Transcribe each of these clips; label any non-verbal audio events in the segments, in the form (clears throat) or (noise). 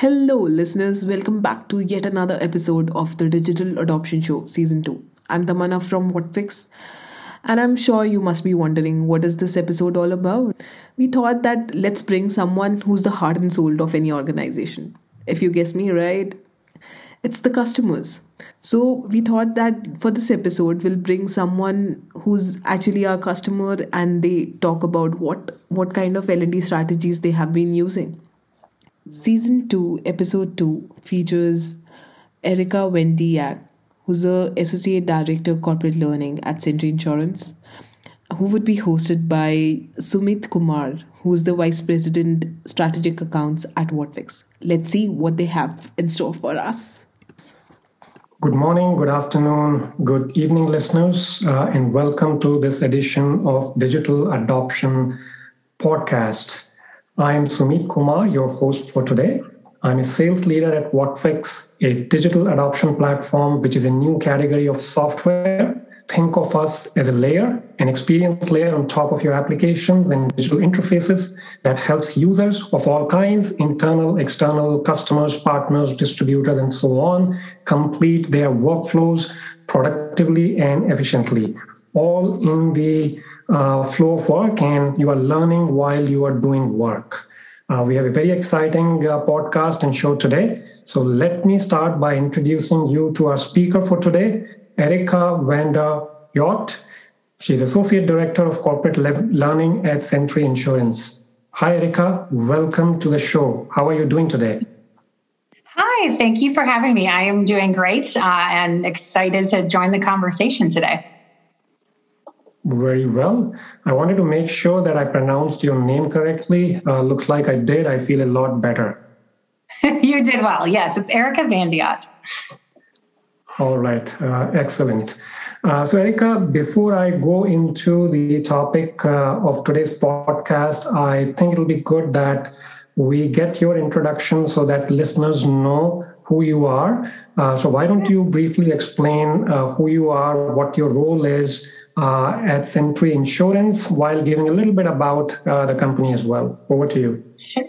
Hello, listeners. Welcome back to yet another episode of the Digital Adoption Show, Season 2. I'm Tamanna from WhatFix, and I'm sure you must be wondering what is this episode all about? We thought that let's bring someone who's the heart and soul of any organization. If you guess me right, it's the customers. So we thought that for this episode we'll bring someone who's actually our customer and they talk about what what kind of L&D strategies they have been using. Season 2, Episode 2 features Erika Wendy who's a Associate Director Corporate Learning at Sentry Insurance, who would be hosted by Sumeet Kumar, who's the Vice President Strategic Accounts at WhatFix. Let's see what they have in store for us. Good morning, good afternoon, good evening, listeners, uh, and welcome to this edition of Digital Adoption Podcast. I am Sumeet Kumar, your host for today. I'm a sales leader at WhatFix, a digital adoption platform, which is a new category of software. Think of us as a layer, an experience layer on top of your applications and digital interfaces that helps users of all kinds, internal, external, customers, partners, distributors, and so on, complete their workflows productively and efficiently, all in the uh, flow of work and you are learning while you are doing work. Uh, we have a very exciting uh, podcast and show today. So let me start by introducing you to our speaker for today, Erika Van de Yacht. She's Associate Director of Corporate Le- Learning at Sentry Insurance. Hi, Erika. Welcome to the show. How are you doing today? Hi, thank you for having me. I am doing great uh, and excited to join the conversation today. Very well. I wanted to make sure that I pronounced your name correctly. Uh, looks like I did. I feel a lot better. (laughs) you did well. Yes, it's Erika Van de Yacht. All right. Uh, excellent. Uh, so, Erika, before I go into the topic uh, of today's podcast, I think it'll be good that we get your introduction so that listeners know who you are. Uh, so, why don't you briefly explain uh, who you are, what your role is, uh, at Sentry Insurance while giving a little bit about uh, the company as well. Over to you. Sure,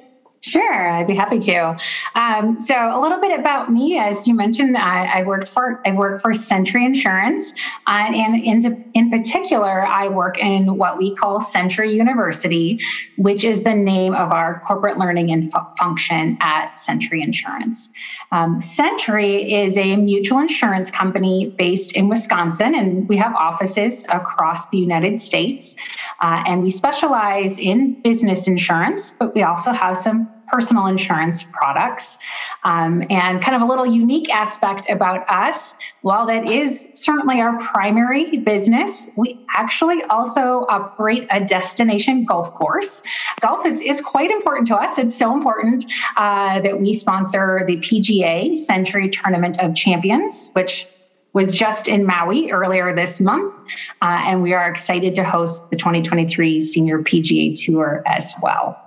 I'd be happy to. Um, so, a little bit about me, as you mentioned, I, I work for I work for Sentry Insurance, uh, and in in particular, I work in what we call Sentry University, which is the name of our corporate learning and fu- function at Sentry Insurance. Um, Sentry is a mutual insurance company based in Wisconsin, and we have offices across the United States. Uh, and we specialize in business insurance, but we also have some personal insurance products. Um, and kind of a little unique aspect about us, while that is certainly our primary business, we actually also operate a destination golf course. Golf is, is quite important to us. It's so important uh, that we sponsor the PGA Sentry Tournament of Champions, which was just in Maui earlier this month. Uh, and we are excited to host the 2023 Senior PGA Tour as well.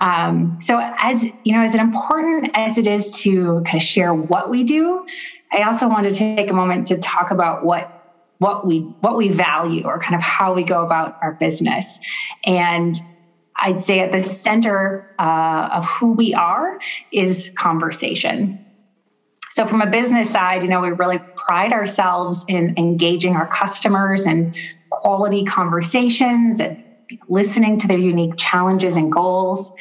Um, so as you know, as important as it is to kind of share what we do, I also want to take a moment to talk about what what we what we value or kind of how we go about our business. And I'd say at the center uh, of who we are is conversation. So from a business side, you know, we really pride ourselves in engaging our customers and quality conversations and listening to their unique challenges and goals.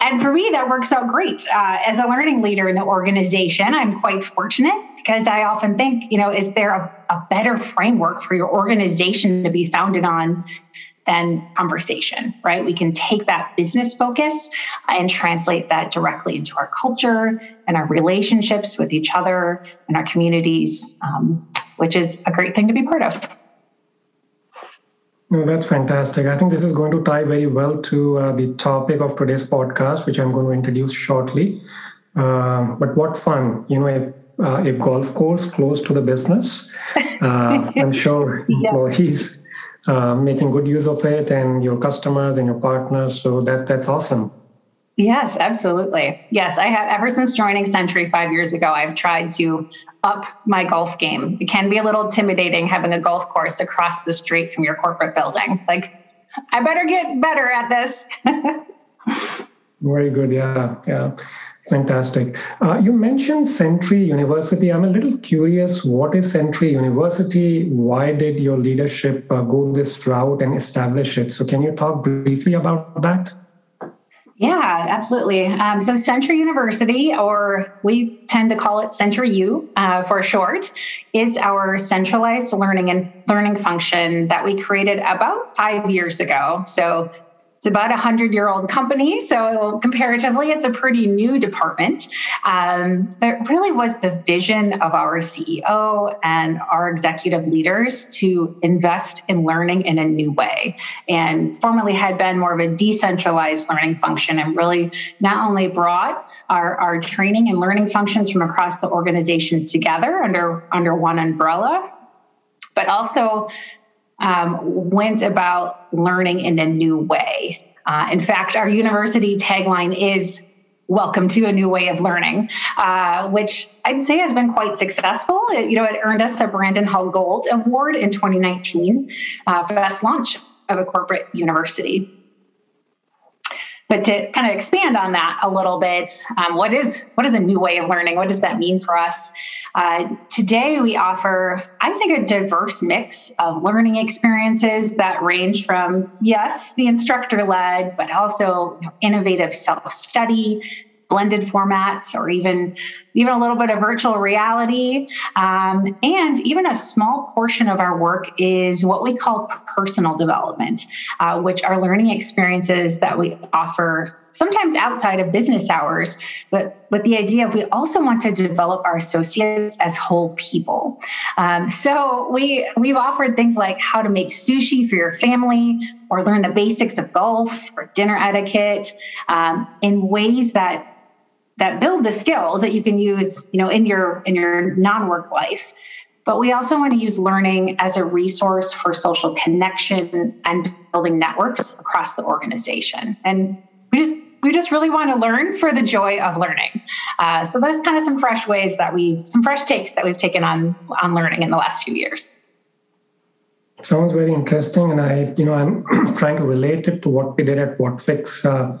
And for me, that works out great. Uh, as a learning leader in the organization, I'm quite fortunate because I often think, you know, is there a, a better framework for your organization to be founded on than conversation, right? We can take that business focus and translate that directly into our culture and our relationships with each other and our communities, um, which is a great thing to be part of. No, that's fantastic. I think this is going to tie very well to uh, the topic of today's podcast, which I'm going to introduce shortly. Uh, but what fun, you know, a, uh, a, golf course close to the business. Uh, (laughs) I'm sure employees uh, making good use of it, and your customers and your partners. So that that's awesome. Yes, absolutely. Yes, I have ever since joining Sentry five years ago, I've tried to up my golf game. It can be a little intimidating having a golf course across the street from your corporate building. Like, I better get better at this. (laughs) Very good. Yeah. Yeah. Fantastic. Uh, you mentioned Sentry University. I'm a little curious. What is Sentry University? Why did your leadership uh, go this route and establish it? So, can you talk briefly about that? Yeah, absolutely. Um, so, Sentry University, or we tend to call it Sentry U uh, for short, is our centralized learning and learning function that we created about five years ago. So, it's about a hundred year old company, so comparatively, it's a pretty new department. Um, but really was the vision of our CEO and our executive leaders to invest in learning in a new way. And formerly had been more of a decentralized learning function, and really not only brought our, our training and learning functions from across the organization together under under one umbrella, but also um, went about learning in a new way. Uh, in fact, our university tagline is welcome to a new way of learning, uh, which I'd say has been quite successful. It, you know, it earned us a Brandon Hall Gold Award in 2019 uh, for best launch of a corporate university. But to kind of expand on that a little bit, um, what is what is a new way of learning? What does that mean for us? Uh, today, we offer, I think, a diverse mix of learning experiences that range from yes, the instructor led, but also you know, innovative self study, blended formats or even even a little bit of virtual reality. Um, and even a small portion of our work is what we call personal development uh, which are learning experiences that we offer sometimes outside of business hours but with the idea of we also want to develop our associates as whole people. Um, so we we've offered things like how to make sushi for your family or learn the basics of golf or dinner etiquette um, in ways that that build the skills that you can use you know in your in your non-work life. But we also want to use learning as a resource for social connection and building networks across the organization. And we just we just really want to learn for the joy of learning. Uh, so those kind of some fresh ways that we've some fresh takes that we've taken on on learning in the last few years. Sounds very interesting and i you know i'm (clears throat) trying to relate it to what we did at whatfix uh,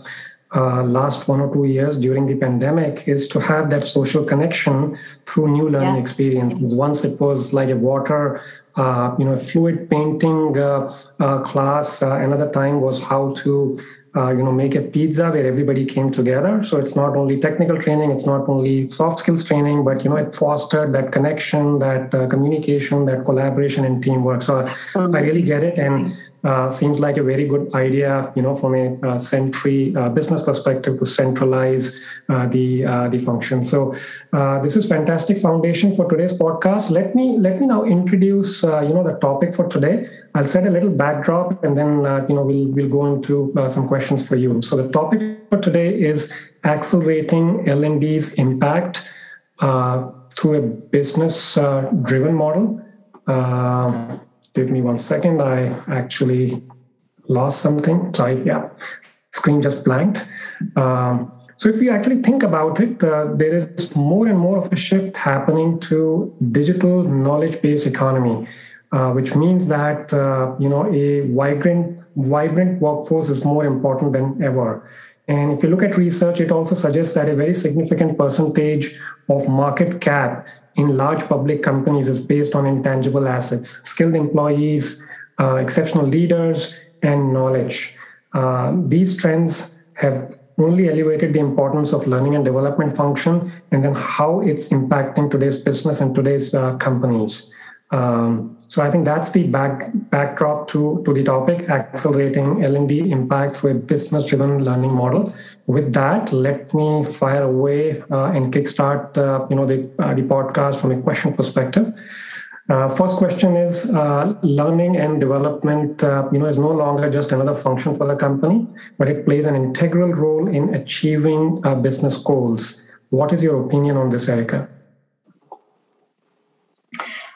uh, last one or two years during the pandemic is to have that social connection through new learning yes. experiences. Once it was like a water, uh, you know, fluid painting uh, uh class. Uh, another time was how to uh, you know make a pizza where everybody came together so it's not only technical training it's not only soft skills training but you know it fostered that connection that uh, communication that collaboration and teamwork so i really get it and uh, seems like a very good idea, you know, from a uh, Sentry uh, business perspective to centralize uh, the uh, the function. So this is fantastic foundation for today's podcast. Let me let me now introduce you know the topic for today. I'll set a little backdrop and then you know we'll we'll go into some questions for you. So the topic for today is accelerating L&D's impact through a business driven model give me one second. I actually lost something. Sorry, yeah, screen just blanked. Um, so if you actually think about it, uh, there is more and more of a shift happening to digital knowledge-based economy, uh, which means that uh, you know a vibrant, vibrant workforce is more important than ever. And if you look at research, it also suggests that a very significant percentage of market cap in large public companies is based on intangible assets, skilled employees, uh, exceptional leaders, and knowledge. Uh, these trends have only elevated the importance of learning and development function and then how it's impacting today's business and today's uh, companies. Um, so I think that's the back, backdrop to, to the topic, accelerating L&D impact with business-driven learning model. With that, let me fire away uh, and kickstart uh, you know the, uh, the podcast from a question perspective. Uh, first question is uh, learning and development. Uh, you know, is no longer just another function for the company, but it plays an integral role in achieving business goals. What is your opinion on this, Erika?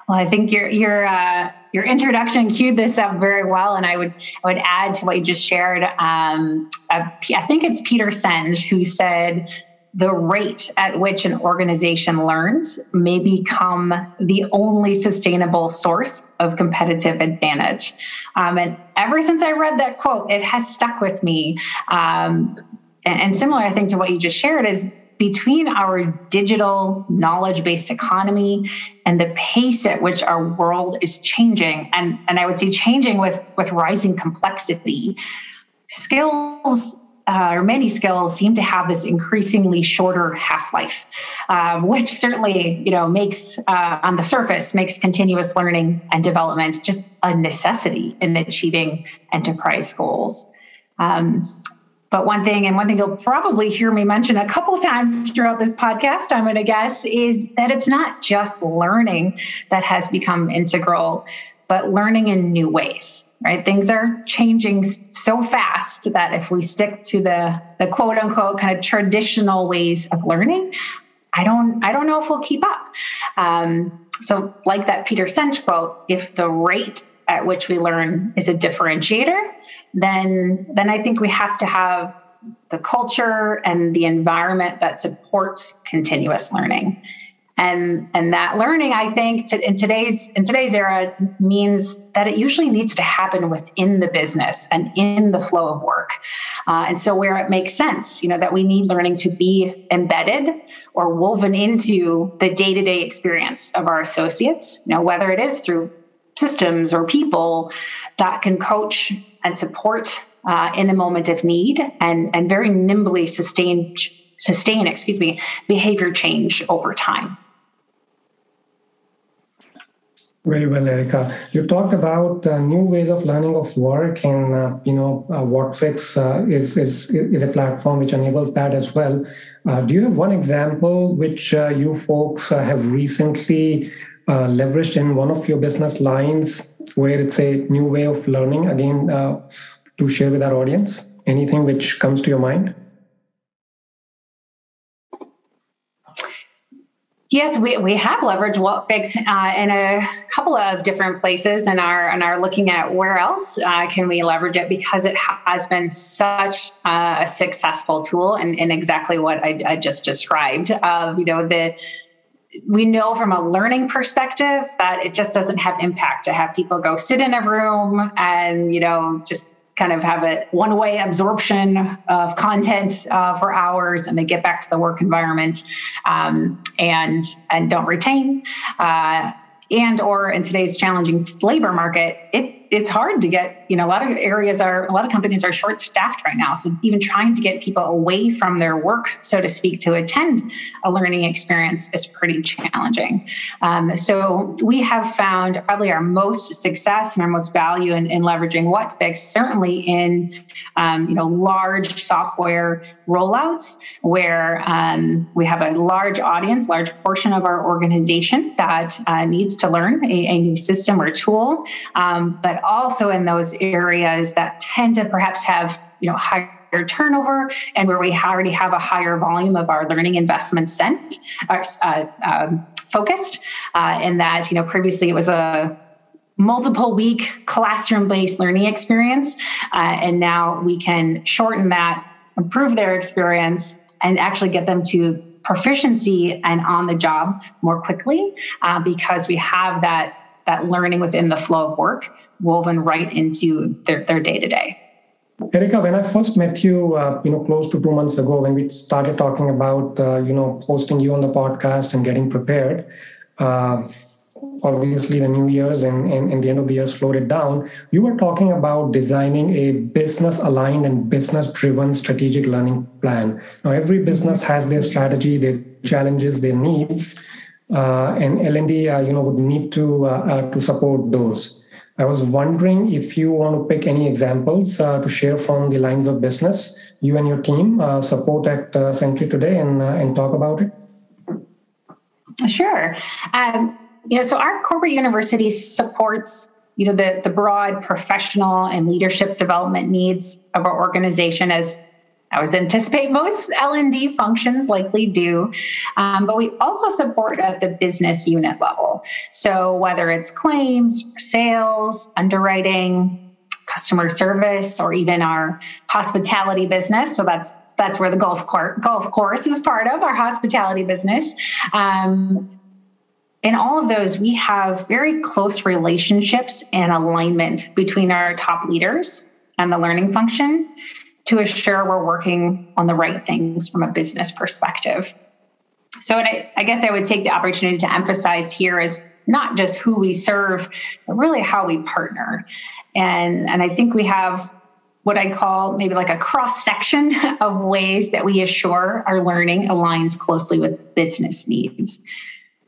Well, I think your your uh, your introduction cued this up very well, and I would I would add to what you just shared. Um, I think it's Peter Senge who said the rate at which an organization learns may become the only sustainable source of competitive advantage. Um, and ever since I read that quote, it has stuck with me. Um, and similar, I think, to what you just shared is between our digital knowledge based economy and the pace at which our world is changing, and, and I would say changing with, with rising complexity, skills uh, or many skills seem to have this increasingly shorter half-life, uh, which certainly, you know, makes uh, on the surface makes continuous learning and development just a necessity in achieving enterprise goals. Um, but one thing, and one thing you'll probably hear me mention a couple (laughs) times throughout this podcast, I'm going to guess, is that it's not just learning that has become integral, but learning in new ways right? Things are changing so fast that if we stick to the the quote unquote kind of traditional ways of learning i don't i don't know if we'll keep up. Um, so like that peter senge quote if the rate at which we learn is a differentiator then then i think we have to have the culture and the environment that supports continuous learning. And and that learning i think to, in today's in today's era means that it usually needs to happen within the business and in the flow of work. Uh, and so where it makes sense you know that we need learning to be embedded or woven into the day-to-day experience of our associates you know whether it is through systems or people that can coach and support uh, in the moment of need and and very nimbly sustain sustain excuse me behavior change over time Very well, Erika. You talked about uh, new ways of learning of work, and uh, you know, uh, WhatFix uh, is is is a platform which enables that as well. Uh, do you have one example which uh, you folks have recently leveraged in one of your business lines, where it's a new way of learning? Again, to share with our audience, anything which comes to your mind? Yes, we, we have leveraged WhatFix uh, in a couple of different places and are and are looking at where else uh, can we leverage it because it has been such uh, a successful tool and, and exactly what I, I just described. Of you know the we know from a learning perspective that it just doesn't have impact to have people go sit in a room and you know just kind of have a one way absorption of content uh, for hours and they get back to the work environment um, and and don't retain uh, and or in today's challenging labor market it it's hard to get you know a lot of areas are a lot of companies are short staffed right now. So even trying to get people away from their work so to speak to attend a learning experience is pretty challenging. Um, so we have found probably our most success and our most value in, in leveraging WhatFix certainly in um, you know large software rollouts where um, we have a large audience large portion of our organization that uh, needs to learn a, a, new system or tool um, but also in those areas that tend to perhaps have you know higher turnover and where we already have a higher volume of our learning investment sent uh, um, focused uh, in that you know previously it was a multiple week classroom based learning experience uh, and now we can shorten that improve their experience and actually get them to proficiency and on the job more quickly uh, because we have that that learning within the flow of work woven right into their, their day-to-day Erika, when I first met you, uh, you know, close to two months ago, when we started talking about, uh, you know, hosting you on the podcast and getting prepared, uh, obviously the New Year's and, and, and, the end of the year slowed it down. You were talking about designing a business-aligned and business-driven strategic learning plan. Now, every business has their strategy, their challenges, their needs, and L&D, uh, you know, would need to uh, to support those. I was wondering if you want to pick any examples to share from the lines of business you and your team support at uh, Sentry today and and talk about it. Sure. Um, you know, so our corporate university supports you know the the broad professional and leadership development needs of our organization as I would anticipate most L&D functions likely do, um, but we also support at the business unit level. So whether it's claims, sales, underwriting, customer service, or even our hospitality business. So that's that's where the golf court golf course is part of our hospitality business. Um, in all of those, we have very close relationships and alignment between our top leaders and the learning function to assure we're working on the right things from a business perspective. So, I, I guess I would take the opportunity to emphasize here is not just who we serve, but really how we partner. And, and I think we have what I call maybe like a cross section (laughs) of ways that we assure our learning aligns closely with business needs.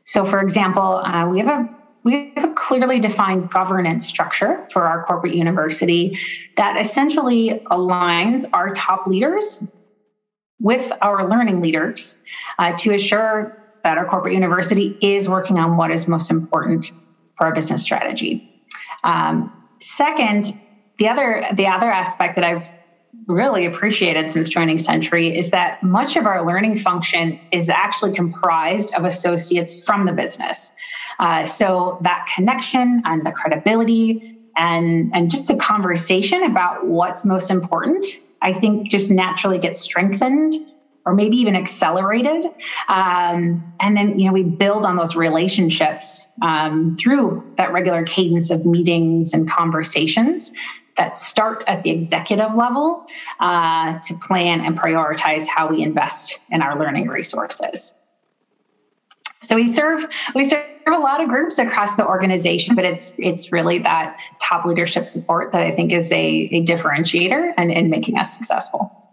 So, for example, uh, we have a we have a clearly defined governance structure for our corporate university that essentially aligns our top leaders with our learning leaders uh, to assure that our corporate university is working on what is most important for our business strategy. Um, second, the other the other aspect that I've really appreciated since joining Sentry is that much of our learning function is actually comprised of associates from the business. Uh, so that connection and the credibility and and just the conversation about what's most important, I think, just naturally gets strengthened or maybe even accelerated. Um, and then, you know, we build on those relationships um, through that regular cadence of meetings and conversations that start at the executive level uh, to plan and prioritize how we invest in our learning resources. So we serve we serve a lot of groups across the organization, but it's it's really that top leadership support that I think is a, a differentiator and in making us successful.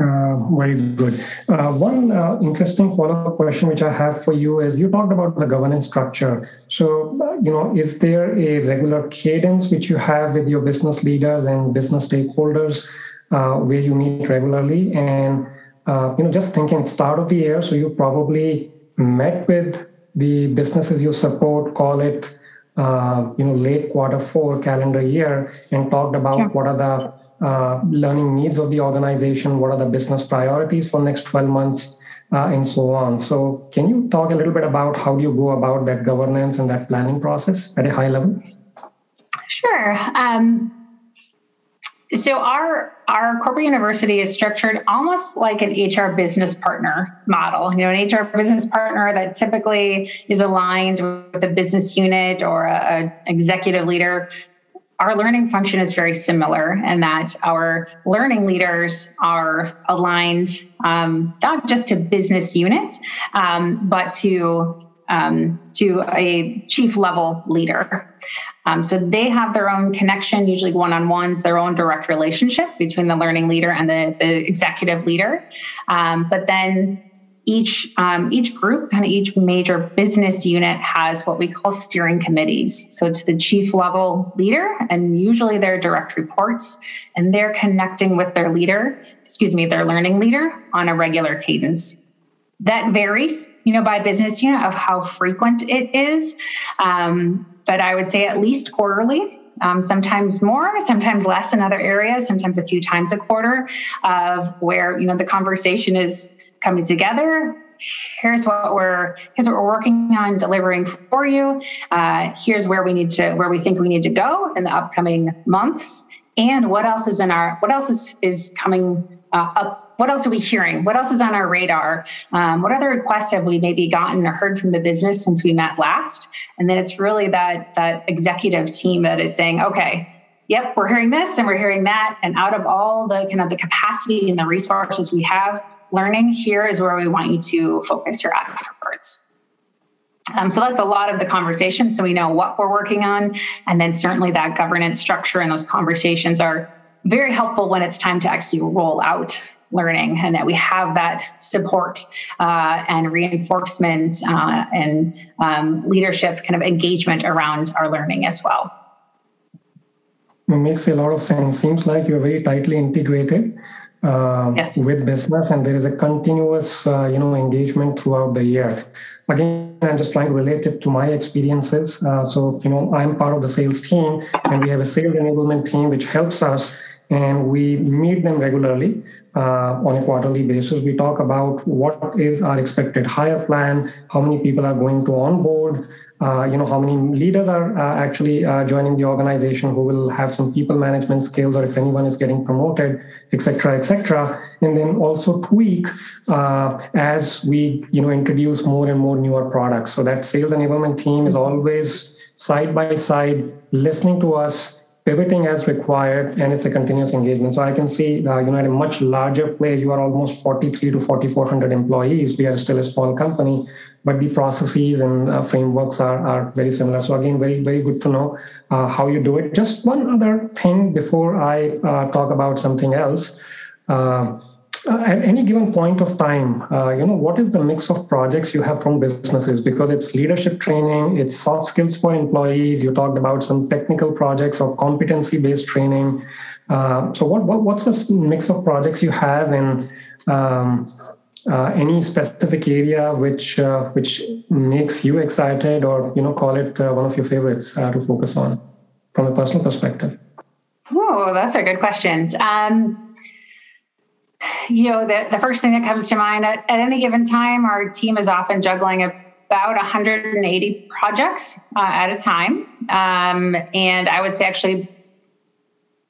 Uh, very good. Uh, one uh, interesting follow-up question which I have for you is you talked about the governance structure. So, uh, you know, is there a regular cadence which you have with your business leaders and business stakeholders uh, where you meet regularly? And uh, you know, just thinking start of the year, so you probably met with the businesses you support, call it uh, you know late quarter four calendar year and talked about sure. what are the uh, learning needs of the organization what are the business priorities for next 12 months uh, and so on. So can you talk a little bit about how do you go about that governance and that planning process at a high level? Sure. Um, so our our corporate university is structured almost like an HR business partner model. You know, an HR business partner that typically is aligned with a business unit or a, a executive leader. Our learning function is very similar in that our learning leaders are aligned um, not just to business units, um, but to um, to a chief level leader. Um, so they have their own connection, usually one on ones, their own direct relationship between the learning leader and the, the executive leader. Um, but then each um, each group, kind of each major business unit has what we call steering committees. So it's the chief level leader and usually their direct reports, and they're connecting with their leader, excuse me, their learning leader on a regular cadence. That varies, you know, by business unit of how frequent it is. Um, but I would say at least quarterly. Um, sometimes more, sometimes less in other areas, sometimes a few times a quarter of where, you know, the conversation is coming together. Here's what we're here's what we're working on delivering for you. Uh, here's where we need to where we think we need to go in the upcoming months, and what else is in our what else is is coming uh, up, what else are we hearing? What else is on our radar? Um, what other requests have we maybe gotten or heard from the business since we met last? And then it's really that that executive team that is saying, okay, yep, we're hearing this and we're hearing that, and out of all the kind of the capacity and the resources we have, learning here is where we want you to focus your efforts. Um, so that's a lot of the conversation. So we know what we're working on, and then certainly that governance structure and those conversations are very helpful when it's time to actually roll out learning and that we have that support uh, and reinforcement uh, and um, leadership kind of engagement around our learning as well. It makes a lot of sense. Seems like you're very tightly integrated uh, yes. with business, and there is a continuous, uh, you know, engagement throughout the year. Again, I'm just trying to relate it to my experiences. Uh, so, you know, I'm part of the sales team, and we have a sales enablement team which helps us and we meet them regularly uh, on a quarterly basis. We talk about what is our expected hire plan, how many people are going to onboard, uh, you know, how many leaders are uh, actually uh, joining the organization who will have some people management skills, or if anyone is getting promoted, etc., etc. And then also tweak uh, as we, you know, introduce more and more newer products. So that sales enablement team is always side by side listening to us pivoting as required, and it's a continuous engagement. So I can see, uh, you know, at a much larger play, you are almost 43 to 4,400 employees. We are still a small company, but the processes and uh, frameworks are, are very similar. So again, very, very good to know uh, how you do it. Just one other thing before I uh, talk about something else. Uh, uh, at any given point of time, uh, you know, what is the mix of projects you have from businesses? Because it's leadership training, it's soft skills for employees. You talked about some technical projects or competency-based training. Uh, so, what, what, what's the mix of projects you have, and um, uh, any specific area which uh, which makes you excited, or you know, call it uh, one of your favorites to focus on from a personal perspective? Oh, that's a good question. Um, you know, the, the first thing that comes to mind at, at any given time, our team is often juggling about 180 projects uh, at a time. Um, and I would say actually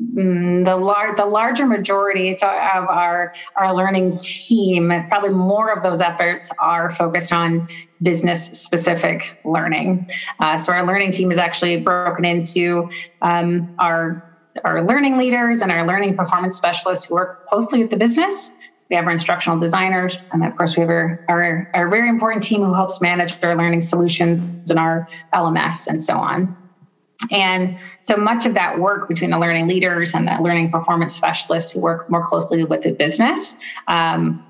mm, the lar- the larger majority of our our learning team, probably more of those efforts are focused on business specific learning. Uh, so our learning team is actually broken into um, our our learning leaders and our learning performance specialists who work closely with the business. We have our instructional designers, and of course, we have our, our, our very important team who helps manage our learning solutions and our LMS and so on. And so much of that work between the learning leaders and the learning performance specialists who work more closely with the business um,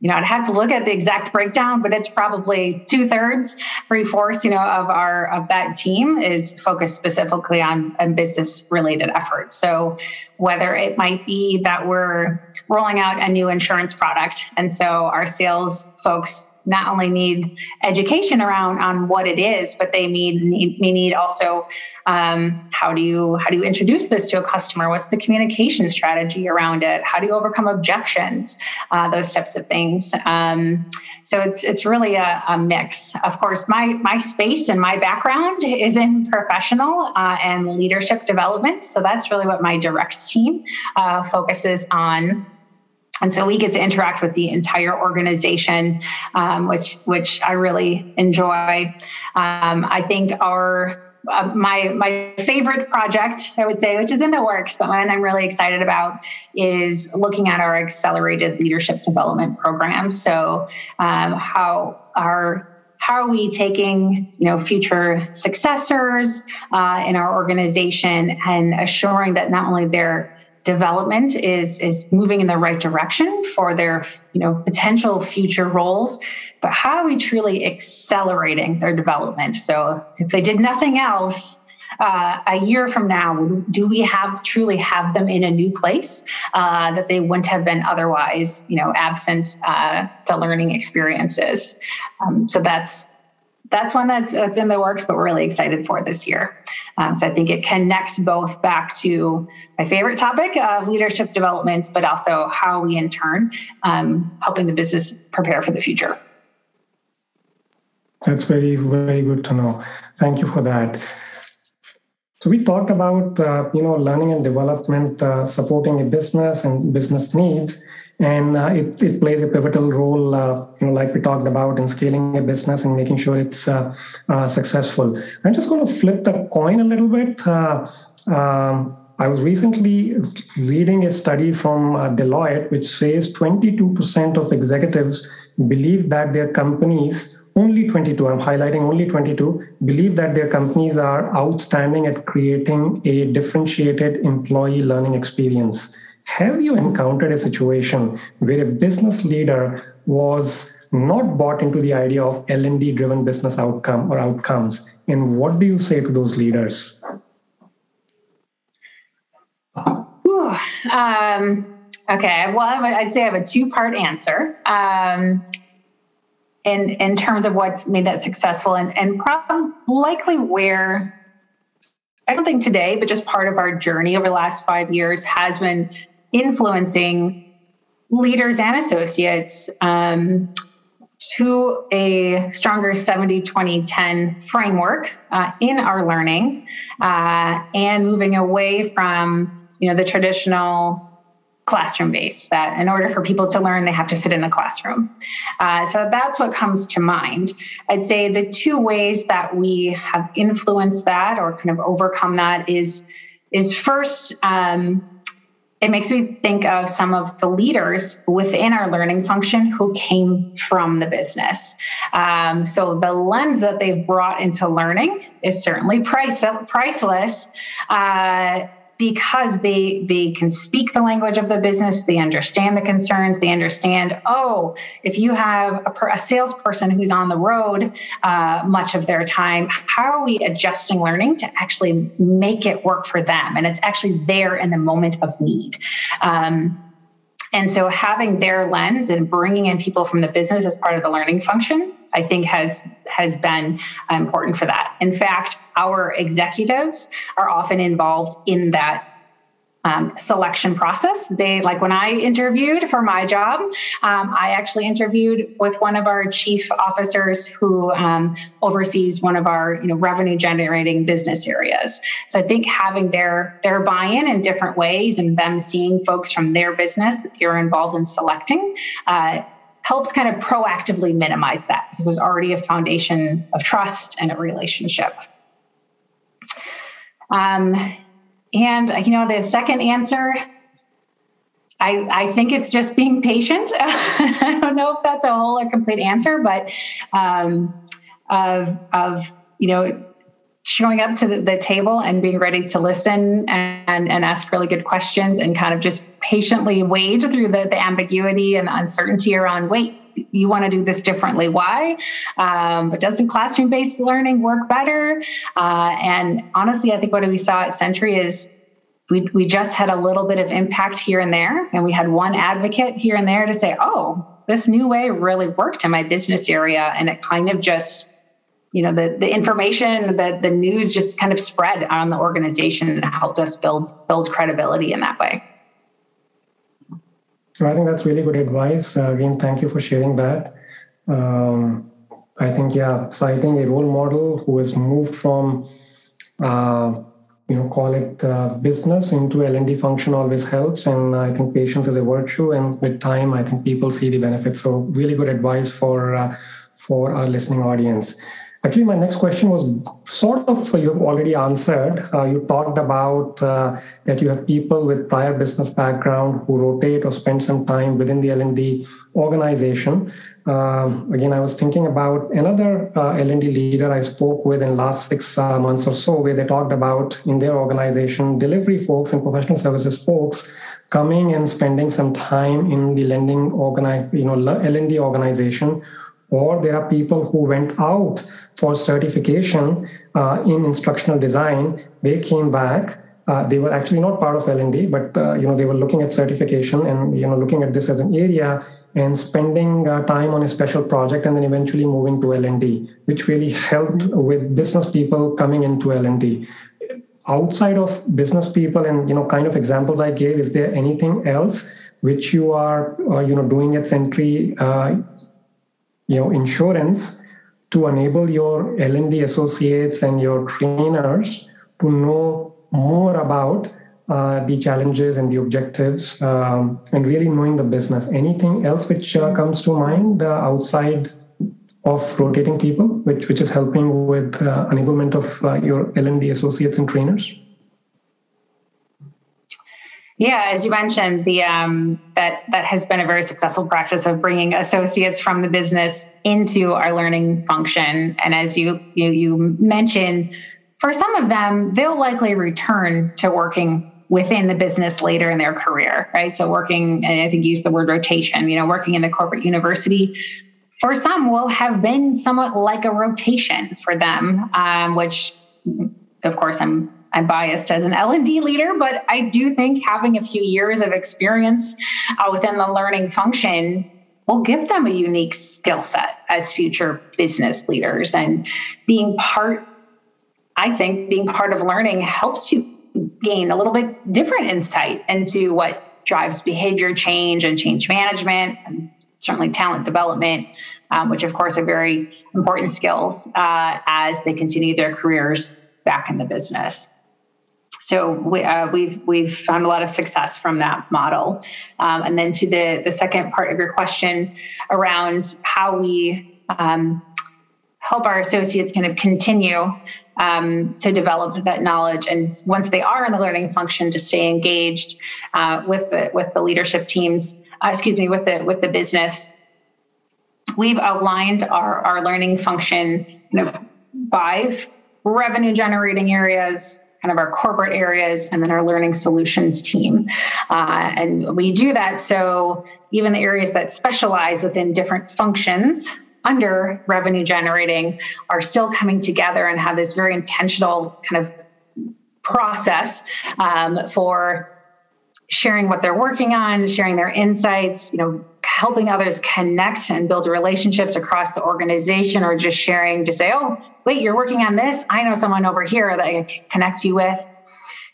you know, I'd have to look at the exact breakdown, but it's probably two thirds, three fourths, you know, of our of that team is focused specifically on, on business related efforts. So whether it might be that we're rolling out a new insurance product, and so our sales folks not only need education around on what it is, but they need, need may need also um, how do you how do you introduce this to a customer? What's the communication strategy around it? How do you overcome objections? Uh, those types of things. Um, so it's it's really a, a, mix. Of course, my my space and my background is in professional uh, and leadership development. So that's really what my direct team uh, focuses on. And so we get to interact with the entire organization, um, which which I really enjoy. Um, I think our uh, my my favorite project, I would say, which is in the works, but one I'm really excited about, is looking at our accelerated leadership development program. So, um, how our how are we taking you know future successors uh, in our organization and assuring that not only they're development is is moving in the right direction for their you know potential future roles but how are we truly accelerating their development? So if they did nothing else uh, a year from now do we have truly have them in a new place uh, that they wouldn't have been otherwise you know absent uh, the learning experiences? Um, so that's that's one that's, that's in the works, but we're really excited for this year. Um, so I think it connects both back to my favorite topic of leadership development, but also how we in turn um, helping the business prepare for the future. That's very, very good to know. Thank you for that. So we talked about uh, you know learning and development, uh, supporting a business and business needs and uh, it, it plays a pivotal role uh, you know like we talked about in scaling a business and making sure it's uh, uh successful. I'm just going to flip the coin a little bit. Uh, um, i was recently reading a study from uh, deloitte which says 22% of executives believe that their companies only 22 i'm highlighting only 22 believe that their companies are outstanding at creating a differentiated employee learning experience have you encountered a situation where a business leader was not bought into the idea of L&D driven business outcome or outcomes? And what do you say to those leaders? Um, okay, well, I'd say I have a two part answer. Um, in, in terms of what's made that successful and, and probably likely where I don't think today, but just part of our journey over the last five years has been influencing leaders and associates um, to a stronger 70 20 10 framework uh, in our learning uh, and moving away from you know the traditional classroom base that in order for people to learn they have to sit in the classroom. Uh, so that's what comes to mind. I'd say the two ways that we have influenced that or kind of overcome that is is first, um, it makes me think of some of the leaders within our learning function who came from the business. Um, so the lens that they've brought into learning is certainly price, priceless. Uh, because they they can speak the language of the business they understand the concerns they understand oh if you have a, a salesperson who's on the road uh, much of their time how are we adjusting learning to actually make it work for them? And it's actually there in the moment of need. Um, and so having their lens and bringing in people from the business as part of the learning function I think has has been important for that. In fact, our executives are often involved in that um, selection process. They like when I interviewed for my job, um, I actually interviewed with one of our chief officers who um, oversees one of our you know revenue generating business areas. So I think having their their buy in in different ways and them seeing folks from their business that you're involved in selecting. Uh, helps kind of proactively minimize that because there's already a foundation of trust and a relationship. Um, and you know, the second answer, I, I think it's just being patient. (laughs) I don't know if that's a whole or complete answer, but um, of of you know showing up to the, the, table and being ready to listen and, and ask really good questions and kind of just patiently wade through the, the ambiguity and the uncertainty around wait you want to do this differently why? Um, but doesn't classroom-based learning work better? Uh, and honestly i think what we saw at Sentry is we, we just had a little bit of impact here and there and we had one advocate here and there to say oh this new way really worked in my business area and it kind of just you know the the information the the news just kind of spread on the organization and helped us build build credibility in that way. So i think that's really good advice. Uh, again thank you for sharing that. Um, i think yeah citing a role model who has moved from uh, you know call it uh, business into l&d function always helps. And i think patience is a virtue. And with time i think people see the benefits. So really good advice for uh, for our listening audience Actually, my next question was sort of you've already answered. Uh, you talked about uh, that you have people with prior business background who rotate or spend some time within the L&D organization. Uh, again, I was thinking about another uh, L&D leader I spoke with in last six uh, months or so, where they talked about in their organization delivery folks and professional services folks coming and spending some time in the lending organi- you know L&D organization or there are people who went out for certification uh, in instructional design. They came back. Uh, they were actually not part of l&d but uh, you know they were looking at certification and you know looking at this as an area and spending uh, time on a special project and then eventually moving to l&d which really helped with business people coming into l&d outside of business people and you know kind of examples i gave is there anything else which you are uh, you know doing at Sentry uh, you know insurance to enable your L&D associates and your trainers to know more about uh, the challenges and the objectives um, and really knowing the business. Anything else which uh, comes to mind uh, outside of rotating people, which, which is helping with uh, enablement of uh, your L&D associates and trainers? Yeah, as you mentioned, the um, that that has been a very successful practice of bringing associates from the business into our learning function. And as you you, you mentioned, for some of them, they'll likely return to working within the business later in their career, right? So working, and I think you used the word rotation. You know, working in the corporate university for some will have been somewhat like a rotation for them, um, which of course I'm I'm biased as an L&D leader, but I do think having a few years of experience uh, within the learning function will give them a unique skill set as future business leaders. And being part, I think being part of learning helps you gain a little bit different insight into what drives behavior change and change management and certainly talent development, um, which of course are very important skills uh, as they continue their careers back in the business so we, uh, we've we've found a lot of success from that model. Um, and then to the the second part of your question around how we um, help our associates kind of continue um, to develop that knowledge. And once they are in the learning function, to stay engaged uh, with the with the leadership teams. Uh, excuse me, with the with the business. We've outlined our our learning function kind of by revenue generating areas, kind of our corporate areas, and then our learning solutions team. Uh, and we do that so even the areas that specialize within different functions under revenue generating are still coming together and have this very intentional kind of process um, for sharing what they're working on sharing their insights you know helping others connect and build relationships across the organization or just sharing to say oh wait you're working on this. I know someone over here that i can connect you with.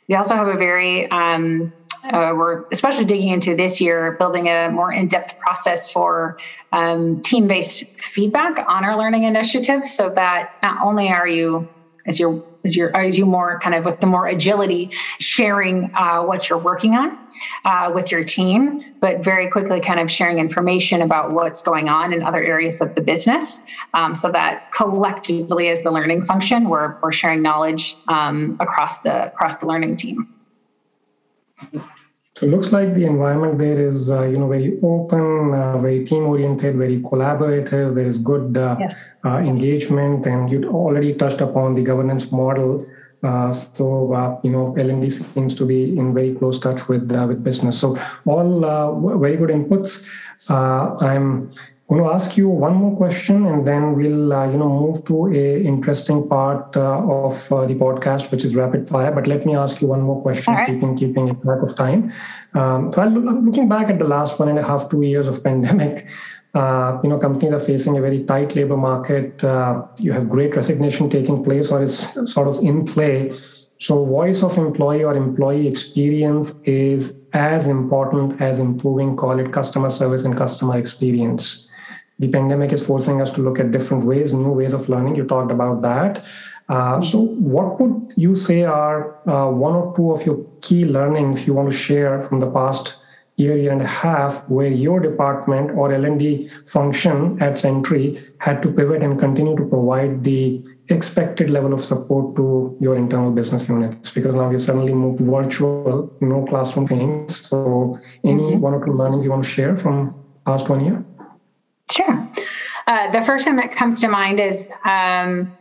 We also have a very um, uh, we're especially digging into this year, building a more in depth process for um, team based feedback on our learning initiatives so that not only are you, as you're as you're as you more kind of with the more agility sharing uh, what you're working on uh, with your team but very quickly kind of sharing information about what's going on in other areas of the business. Um, so that collectively as the learning function. We're, we're sharing knowledge um, across the across the learning team so it looks like the environment there is, uh, you know, very open, uh, very team-oriented, very collaborative. There is good uh, yes. Uh, engagement, and you already touched upon the governance model. Uh, so uh, you know, L&D seems to be in very close touch with with business. So all very good inputs. I'm I'm going to ask you one more question, and then we'll uh, you know move to a interesting part uh, of uh, the podcast, which is rapid fire. But let me ask you one more question, right. keeping keeping a track of time. Um, so, I'm looking back at the last one and a half, two years of (laughs) pandemic. Uh, you know, companies are facing a very tight labor market. Uh, you have great resignation taking place, or is sort of in play. So, voice of employee or employee experience is as important as improving, call it customer service and customer experience the pandemic is forcing us to look at different ways, new ways of learning. You talked about that. Uh, so, what would you say are uh, one or two of your key learnings you want to share from the past year, year and a half, where your department or L&D function at Sentry had to pivot and continue to provide the expected level of support to your internal business units? Because now you've suddenly moved virtual, no classroom things. So, any mm-hmm. one or two learnings you want to share from past one year? Sure. Uh, the first thing that comes to mind is um,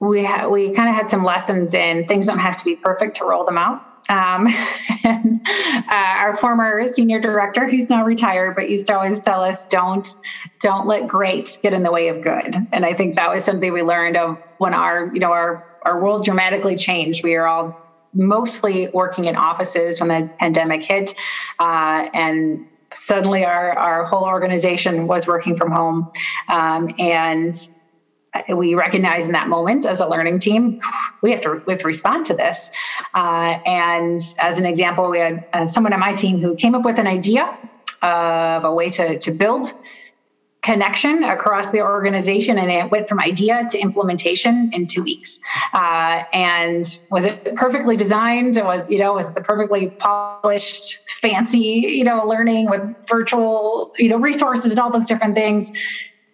we ha- we kind of had some lessons in things don't have to be perfect to roll them out. Um, (laughs) and, uh, our former senior director, who's now retired, but used to always tell us, "Don't don't let great get in the way of good." And I think that was something we learned of when our you know our our world dramatically changed. We are all mostly working in offices when the pandemic hit, uh, and suddenly our, our whole organization was working from home. Um, and we recognize in that moment as a learning team, we have to, we have to respond to this. Uh, and as an example, we had uh, someone on my team who came up with an idea of a way to, to build connection across the organization and it went from idea to implementation in two weeks. Uh, and was it perfectly designed? It was you know was the perfectly polished fancy you know learning with virtual you know resources and all those different things?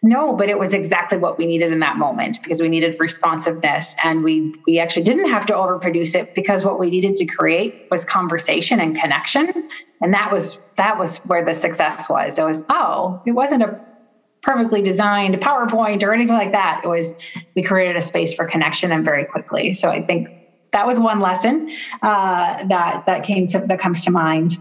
No but it was exactly what we needed in that moment because we needed responsiveness and we we actually didn't have to overproduce it because what we needed to create was conversation and connection and that was that was where the success was. It was oh it wasn't a perfectly designed PowerPoint or anything like that. It was we created a space for connection and very quickly. So I think that was one lesson uh, that that came to that comes to mind.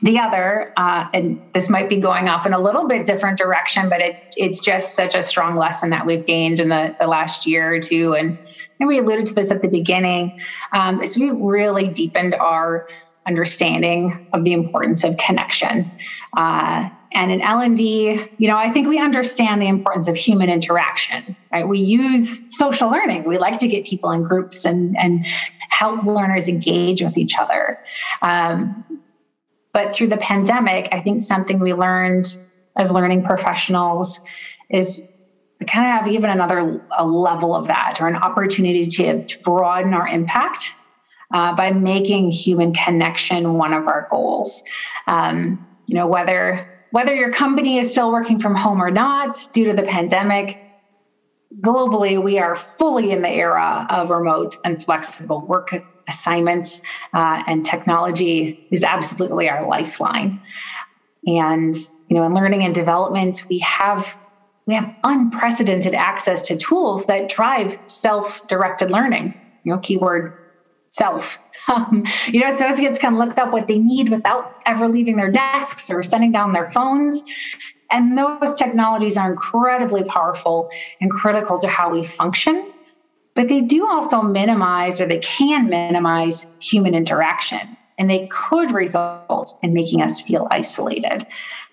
The other, uh, and this might be going off in a little bit different direction, but it, it's just such a strong lesson that we've gained in the, the last year or two. And, and we alluded to this at the beginning, um, is we really deepened our understanding of the importance of connection. Uh, and in L&D, you know, I think we understand the importance of human interaction, right? We use social learning. We like to get people in groups and, and help learners engage with each other. Um, but through the pandemic, I think something we learned as learning professionals is we kind of have even another a level of that or an opportunity to, to broaden our impact uh, by making human connection one of our goals. Um, you know, whether whether your company is still working from home or not due to the pandemic, globally, we are fully in the era of remote and flexible work assignments, uh, and technology is absolutely our lifeline. And you know, in learning and development, we have we have unprecedented access to tools that drive self-directed learning. You know, keyword self. (laughs) Um, you know, associates can look up what they need without ever leaving their desks or sending down their phones. And those technologies are incredibly powerful and critical to how we function, but they do also minimize or they can minimize human interaction. And they could result in making us feel isolated.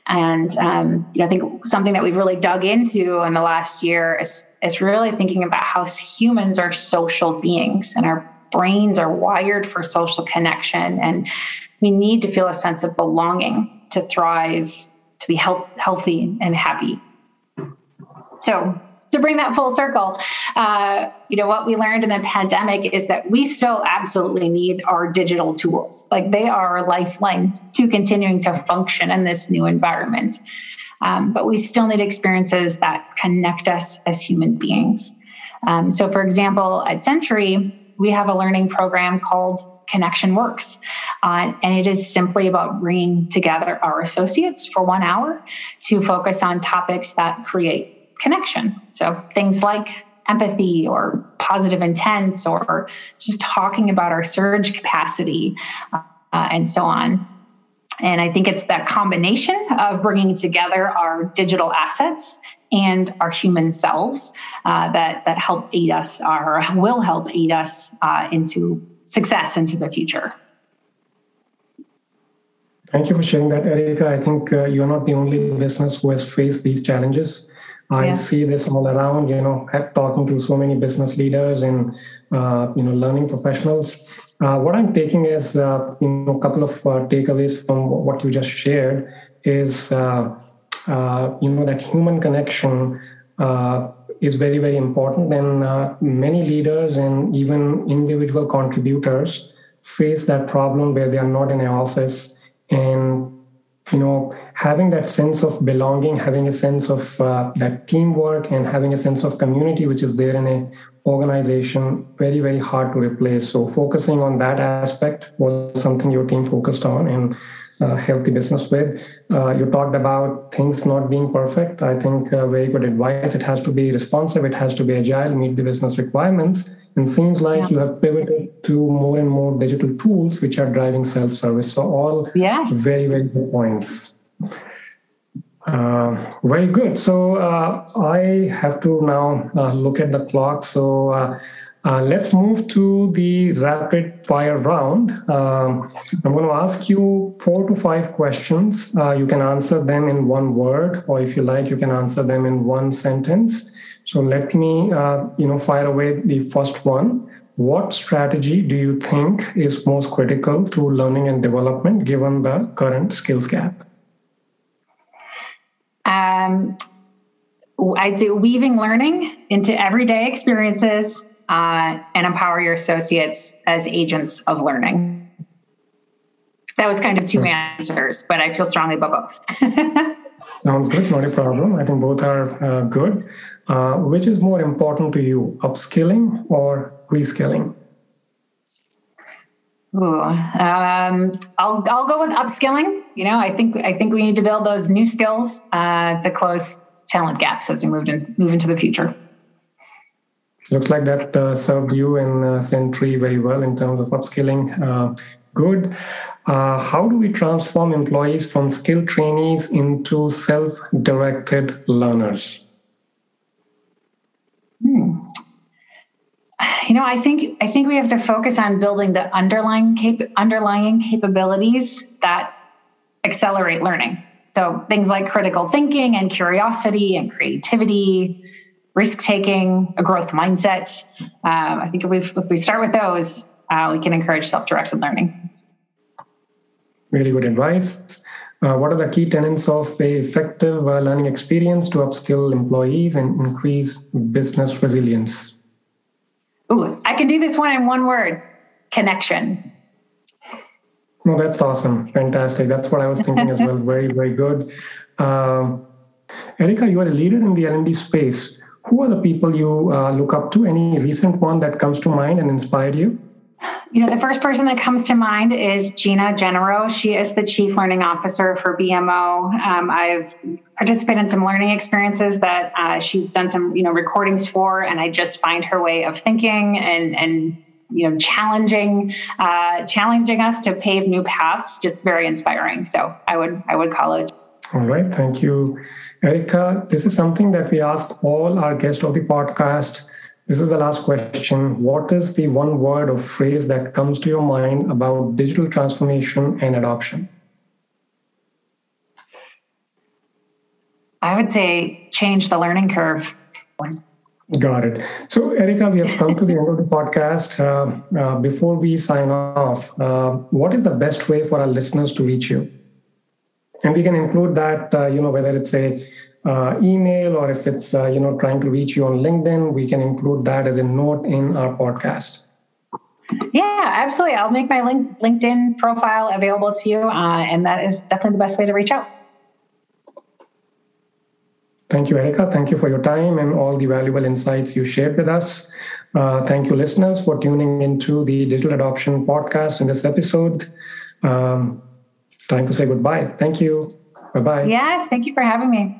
And um, you know, I think something that we've really dug into in the last year is, is really thinking about how humans are social beings and our brains are wired for social connection. And we need to feel a sense of belonging to thrive to be health, healthy and happy. So, to bring that full circle, uh, you know, what we learned in the pandemic is that we still absolutely need our digital tools. Like they are a lifeline to continuing to function in this new environment. Um, but we still need experiences that connect us as human beings. Um, so, for example, at Sentry, we have a learning program called Connection Works. Uh, and it is simply about bringing together our associates for one hour to focus on topics that create connection. So things like empathy or positive intent or just talking about our surge capacity uh, and so on. And I think it's that combination of bringing together our digital assets and our human selves uh, that that help aid us or (laughs) will help aid us uh, into success into the future. Thank you for sharing that, Erika. I think uh, you're not the only business who has faced these challenges. I yeah. see this all around, you know, talking to so many business leaders and, uh, you know, learning professionals. Uh, what I'm taking is, uh, you know, a couple of uh, takeaways from what you just shared is, uh, you know, that human connection is very, very important. And uh, many leaders and even individual contributors face that problem where they are not in an office. And, you know, having that sense of belonging, having a sense of uh, that teamwork, and having a sense of community, which is there in a organization, very, very hard to replace. So focusing on that aspect was something your team focused on. And uh, healthy business with. Uh, you talked about things not being perfect. I think uh, very good advice. It has to be responsive, it has to be agile, meet the business requirements. And seems like yeah. you have pivoted to more and more digital tools which are driving self service. So, all yes. very, very good points. Uh, very good. So uh, I have to now uh, look at the clock. So uh, let's move to the rapid fire round. Um, I'm going to ask you four to five questions. Uh, you can answer them in one word, or if you like, you can answer them in one sentence. So let me, uh, you know, fire away the first one. What strategy do you think is most critical to learning and development given the current skills gap? Um, I'd say weaving learning into everyday experiences uh, and empower your associates as agents of learning. That was kind of two answers, but I feel strongly about both. (laughs) Sounds good, not a problem. I think both are uh, good. Uh, which is more important to you, upskilling or reskilling? Ooh, um, I'll I'll go with upskilling. You know, I think I think we need to build those new skills uh, to close talent gaps as we move in, move into the future looks like that uh, served you and uh, Sentry very well in terms of upskilling. Uh, good. Uh, how do we transform employees from skilled trainees into self-directed learners? Hmm. You know, I think I think we have to focus on building the underlying cap- underlying capabilities that accelerate learning. So things like critical thinking and curiosity and creativity, risk taking, a growth mindset. Um, I think if we if we start with those, uh, we can encourage self directed learning. Really good advice. Uh, what are the key tenets of a effective uh, learning experience to upskill employees and increase business resilience? Ooh, I can do this one in one word: connection. No, that's awesome, fantastic. That's what I was thinking as well. (laughs) Very, very good. Uh, Erika, you are a leader in the L&D space who are the people you uh, look up to? Any recent one that comes to mind and inspired you? You know, the first person that comes to mind is Gina Jeneroux. She is the Chief Learning Officer for BMO. Um, I've participated in some learning experiences that uh, she's done some, you know, recordings for, and I just find her way of thinking and and you know challenging uh, challenging us to pave new paths just very inspiring. So I would I would call it. All right, thank you, Erika. This is something that we ask all our guests of the podcast this is the last question. What is the one word or phrase that comes to your mind about digital transformation and adoption? I would say change the learning curve. Got it. So, Erika, we have come to the end of the podcast. Uh, uh, before we sign off, uh, what is the best way for our listeners to reach you? And we can include that, uh, you know, whether it's a uh, email or if it's uh, you know trying to reach you on linkedin we can include that as a note in our podcast. Yeah absolutely. I'll make my link, linkedin profile available to you uh, and that is definitely the best way to reach out. Thank you Erika. Thank you for your time and all the valuable insights you shared with us. Uh, thank you listeners for tuning into the digital adoption podcast in this episode. Um, time to say goodbye. Thank you. Bye bye. Yes, thank you for having me.